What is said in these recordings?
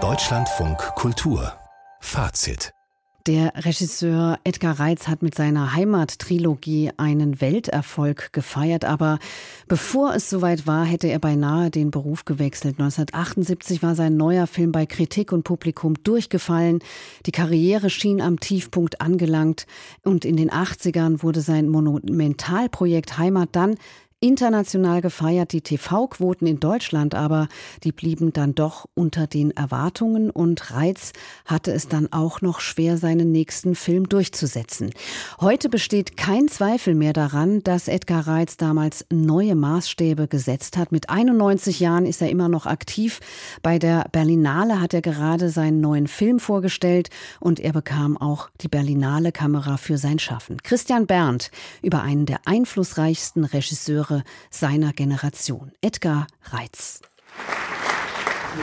Deutschlandfunk Kultur Fazit der Regisseur Edgar Reitz hat mit seiner Heimattrilogie einen Welterfolg gefeiert, aber bevor es soweit war, hätte er beinahe den Beruf gewechselt. 1978 war sein neuer Film bei Kritik und Publikum durchgefallen. Die Karriere schien am Tiefpunkt angelangt und in den 80ern wurde sein Monumentalprojekt Heimat dann international gefeiert, die TV-Quoten in Deutschland aber, die blieben dann doch unter den Erwartungen und Reiz hatte es dann auch noch schwer, seinen nächsten Film durchzusetzen. Heute besteht kein Zweifel mehr daran, dass Edgar Reitz damals neue Maßstäbe gesetzt hat. Mit 91 Jahren ist er immer noch aktiv. Bei der Berlinale hat er gerade seinen neuen Film vorgestellt und er bekam auch die Berlinale Kamera für sein Schaffen. Christian Berndt über einen der einflussreichsten Regisseure Regisseure seiner Generation. Edgar Reitz.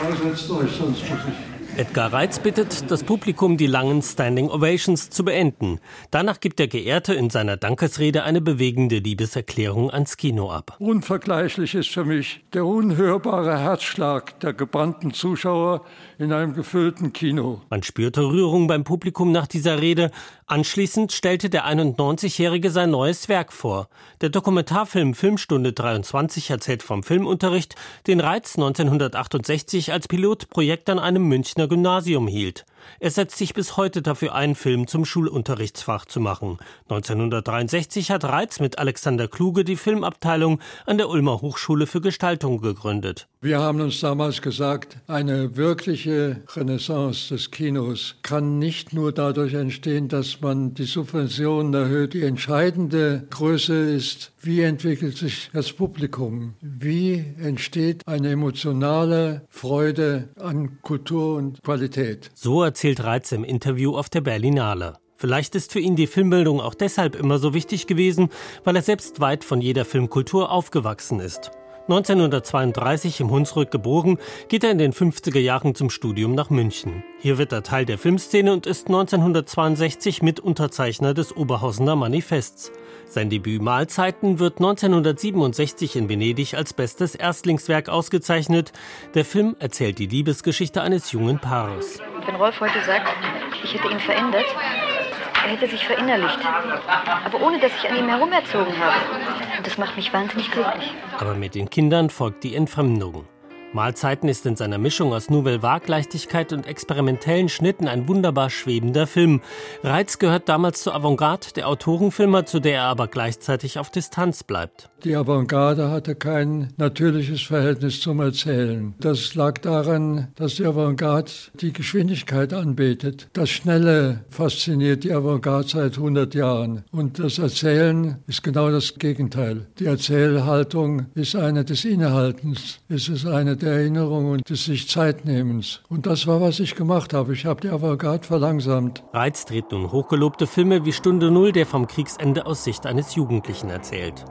Ja, setzt euch, sonst muss ich Edgar Reitz bittet das Publikum, die langen Standing Ovations zu beenden. Danach gibt der Geehrte in seiner Dankesrede eine bewegende Liebeserklärung ans Kino ab. Unvergleichlich ist für mich der unhörbare Herzschlag der gebrannten Zuschauer in einem gefüllten Kino. Man spürte Rührung beim Publikum nach dieser Rede. Anschließend stellte der 91-Jährige sein neues Werk vor. Der Dokumentarfilm Filmstunde 23 erzählt vom Filmunterricht, den Reitz 1968 als Pilotprojekt an einem Münchner Münchner Gymnasium hielt. Er setzt sich bis heute dafür ein, Film zum Schulunterrichtsfach zu machen. 1963 hat Reitz mit Alexander Kluge die Filmabteilung an der Ulmer Hochschule für Gestaltung gegründet. Wir haben uns damals gesagt, eine wirkliche Renaissance des Kinos kann nicht nur dadurch entstehen, dass man die Subventionen erhöht. Die entscheidende Größe ist, wie entwickelt sich das Publikum? Wie entsteht eine emotionale Freude an Kultur und Qualität? So erzählt Reitz im Interview auf der Berlinale. Vielleicht ist für ihn die Filmbildung auch deshalb immer so wichtig gewesen, weil er selbst weit von jeder Filmkultur aufgewachsen ist. 1932 im Hunsrück geboren, geht er in den 50er Jahren zum Studium nach München. Hier wird er Teil der Filmszene und ist 1962 Mitunterzeichner des Oberhausener Manifests. Sein Debüt Mahlzeiten wird 1967 in Venedig als bestes Erstlingswerk ausgezeichnet. Der Film erzählt die Liebesgeschichte eines jungen Paares. Wenn Rolf heute sagt, ich hätte ihn verändert, er hätte sich verinnerlicht. Aber ohne, dass ich an ihm herumerzogen habe. Und das macht mich wahnsinnig glücklich. Aber mit den Kindern folgt die Entfremdung. Mahlzeiten ist in seiner Mischung aus Nouvelle Vague-Leichtigkeit und experimentellen Schnitten ein wunderbar schwebender Film. Reiz gehört damals zur Avantgarde der Autorenfilmer, zu der er aber gleichzeitig auf Distanz bleibt. Die Avantgarde hatte kein natürliches Verhältnis zum Erzählen. Das lag daran, dass die Avantgarde die Geschwindigkeit anbetet. Das Schnelle fasziniert die Avantgarde seit 100 Jahren. Und das Erzählen ist genau das Gegenteil. Die Erzählhaltung ist eine des Innehaltens. Es ist eine der Erinnerung und des sich Zeitnehmens. Und das war, was ich gemacht habe. Ich habe die Avantgarde verlangsamt. Reiz dreht nun hochgelobte Filme wie Stunde Null, der vom Kriegsende aus Sicht eines Jugendlichen erzählt.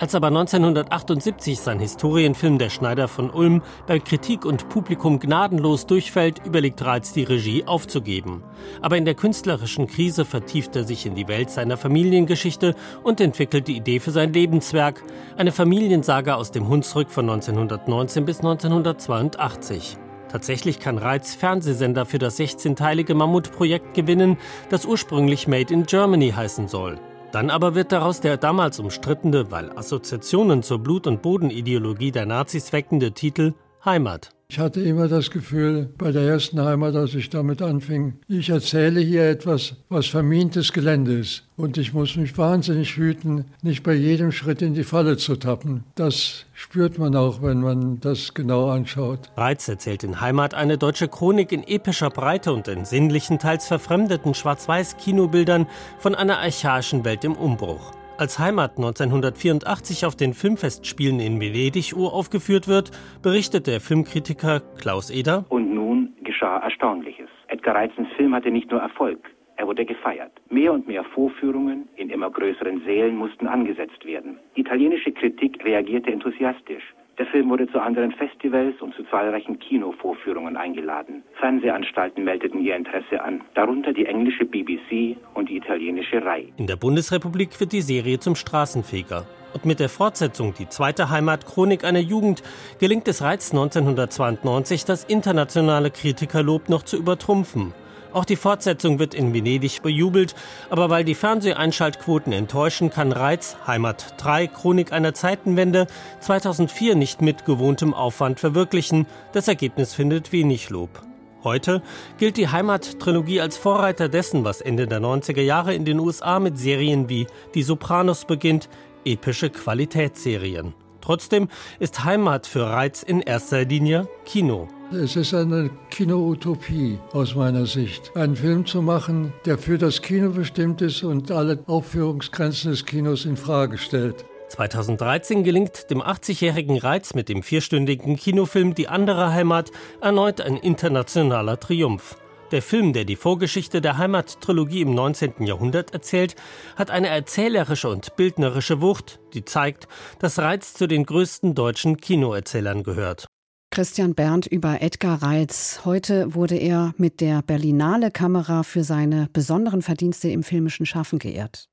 Als aber 1978 sein Historienfilm Der Schneider von Ulm bei Kritik und Publikum gnadenlos durchfällt, überlegt Reiz die Regie aufzugeben. Aber in der künstlerischen Krise vertieft er sich in die Welt seiner Familiengeschichte und entwickelt die Idee für sein Lebenswerk, eine Familiensaga aus dem Hunsrück von 1919 bis 1982. Tatsächlich kann Reiz Fernsehsender für das 16-teilige Mammutprojekt gewinnen, das ursprünglich Made in Germany heißen soll. Dann aber wird daraus der damals umstrittene, weil Assoziationen zur Blut- und Bodenideologie der Nazis weckende Titel Heimat. Ich hatte immer das Gefühl, bei der ersten Heimat, als ich damit anfing, ich erzähle hier etwas, was vermintes Gelände ist. Und ich muss mich wahnsinnig hüten, nicht bei jedem Schritt in die Falle zu tappen. Das spürt man auch, wenn man das genau anschaut. Reitz erzählt in Heimat eine deutsche Chronik in epischer Breite und in sinnlichen, teils verfremdeten Schwarz-Weiß-Kinobildern von einer archaischen Welt im Umbruch als Heimat 1984 auf den Filmfestspielen in Venedig uraufgeführt wird, berichtet der Filmkritiker Klaus Eder. Und nun geschah Erstaunliches. Edgar Reitzens Film hatte nicht nur Erfolg, er wurde gefeiert. Mehr und mehr Vorführungen in immer größeren Sälen mussten angesetzt werden. Italienische Kritik reagierte enthusiastisch. Der Film wurde zu anderen Festivals und zu zahlreichen Kinovorführungen eingeladen. Fernsehanstalten meldeten ihr Interesse an, darunter die englische BBC und die italienische RAI. In der Bundesrepublik wird die Serie zum Straßenfeger. Und mit der Fortsetzung Die zweite Heimat Chronik einer Jugend gelingt es Reiz 1992, das internationale Kritikerlob noch zu übertrumpfen. Auch die Fortsetzung wird in Venedig bejubelt, aber weil die Fernseheinschaltquoten enttäuschen, kann Reiz Heimat 3 Chronik einer Zeitenwende 2004 nicht mit gewohntem Aufwand verwirklichen. Das Ergebnis findet wenig Lob. Heute gilt die Heimat-Trilogie als Vorreiter dessen, was Ende der 90er Jahre in den USA mit Serien wie Die Sopranos beginnt, epische Qualitätsserien. Trotzdem ist Heimat für Reiz in erster Linie Kino. Es ist eine Kinoutopie aus meiner Sicht, einen Film zu machen, der für das Kino bestimmt ist und alle Aufführungsgrenzen des Kinos in Frage stellt. 2013 gelingt dem 80-jährigen Reiz mit dem vierstündigen Kinofilm Die andere Heimat erneut ein internationaler Triumph. Der Film, der die Vorgeschichte der Heimattrilogie im 19. Jahrhundert erzählt, hat eine erzählerische und bildnerische Wucht, die zeigt, dass Reiz zu den größten deutschen Kinoerzählern gehört. Christian Berndt über Edgar Reitz. Heute wurde er mit der Berlinale Kamera für seine besonderen Verdienste im filmischen Schaffen geehrt.